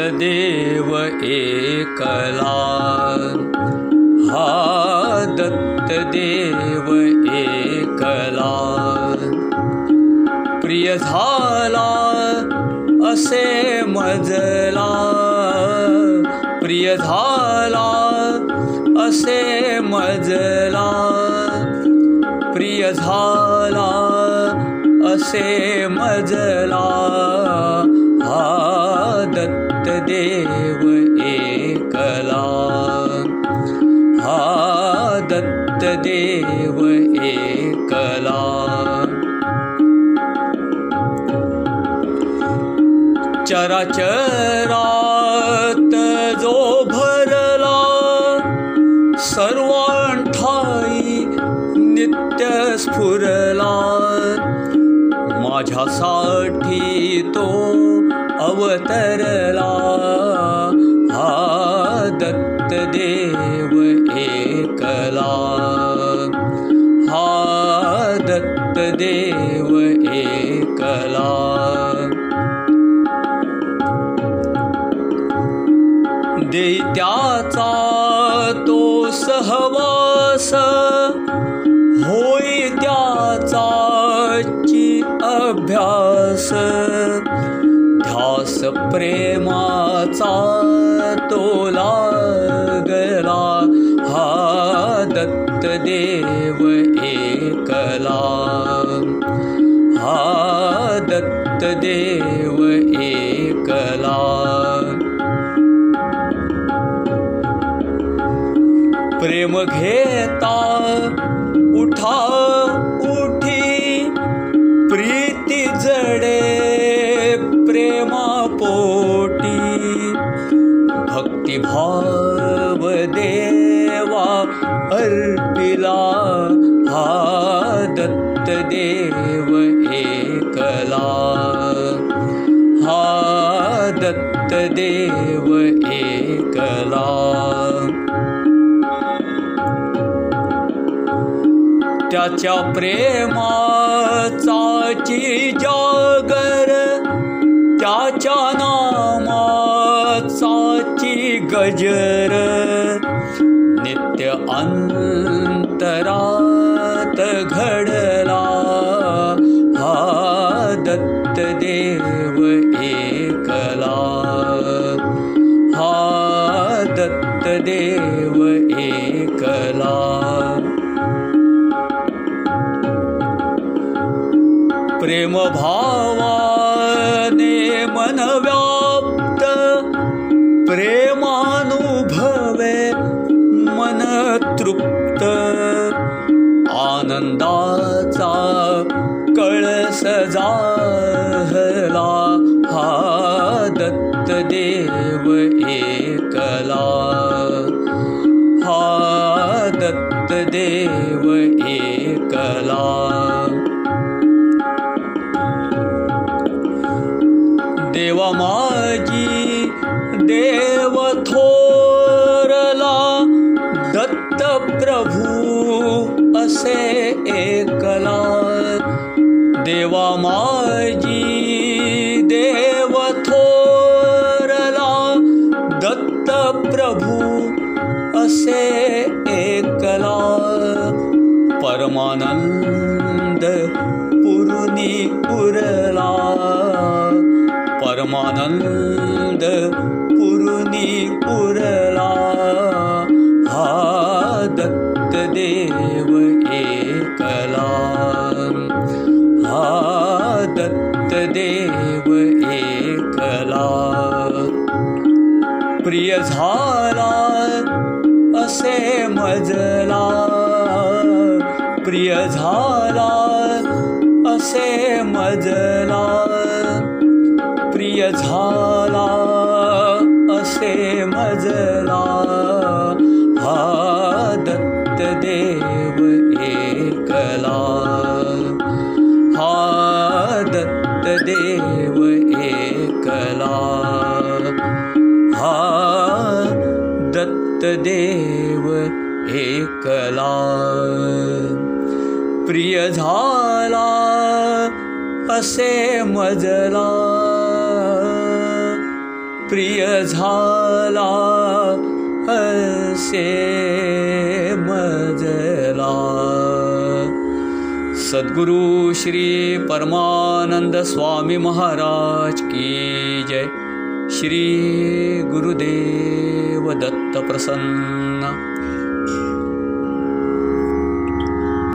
दत्तदेव एकला हा दत्तदेव एकला प्रिय झाला असे मजला। प्रिय झाला असे मजला। प्रिय झाला असे मजला। दत्तदेव एकला। चराचरात जो भरला सर्वांठाई नित्य स्फुरला। माझ्यासाठी तो अवतरला दत्तदेव एकला। दैत्याचा तो सहवास होई त्याचा अभ्यास। ध्यास प्रेमाचा तो लागला हा दत्तदेव एकला। प्रेम घेता उठी दत्तदेव एकला। हा दत्तदेव एकला। त्याच्या प्रेमाचाची जागर त्याच्या नामाचाची गजर। नित्य अंतरात घडला दत्तदेव एकला हा दत्तदेव एकला प्रेम भावाने मन व्याप्त। प्रेमानुभवे मन तृप्त दत्तदेव एकला देवा माझी देव थोरला दत्त प्रभू असे एकला देवा माझी परमानंद पुरुनी उरला परमानंद पुरुनी उरला हा दत्तदेव एकला। हा दत्तदेव एकला। प्रिय झाला असे मजला प्रिय झाला असे मजला प्रिय झाला असे मजला। हा दत्तदेव एकला। हा दत्तदेव एकला। हा दत्तदेव एकला प्रिय झाला असे मजला. प्रिय झाला असे मजला. सद्गुरु श्री परमानंद स्वामी महाराज की जय. श्री गुरुदेव दत्त प्रसन्न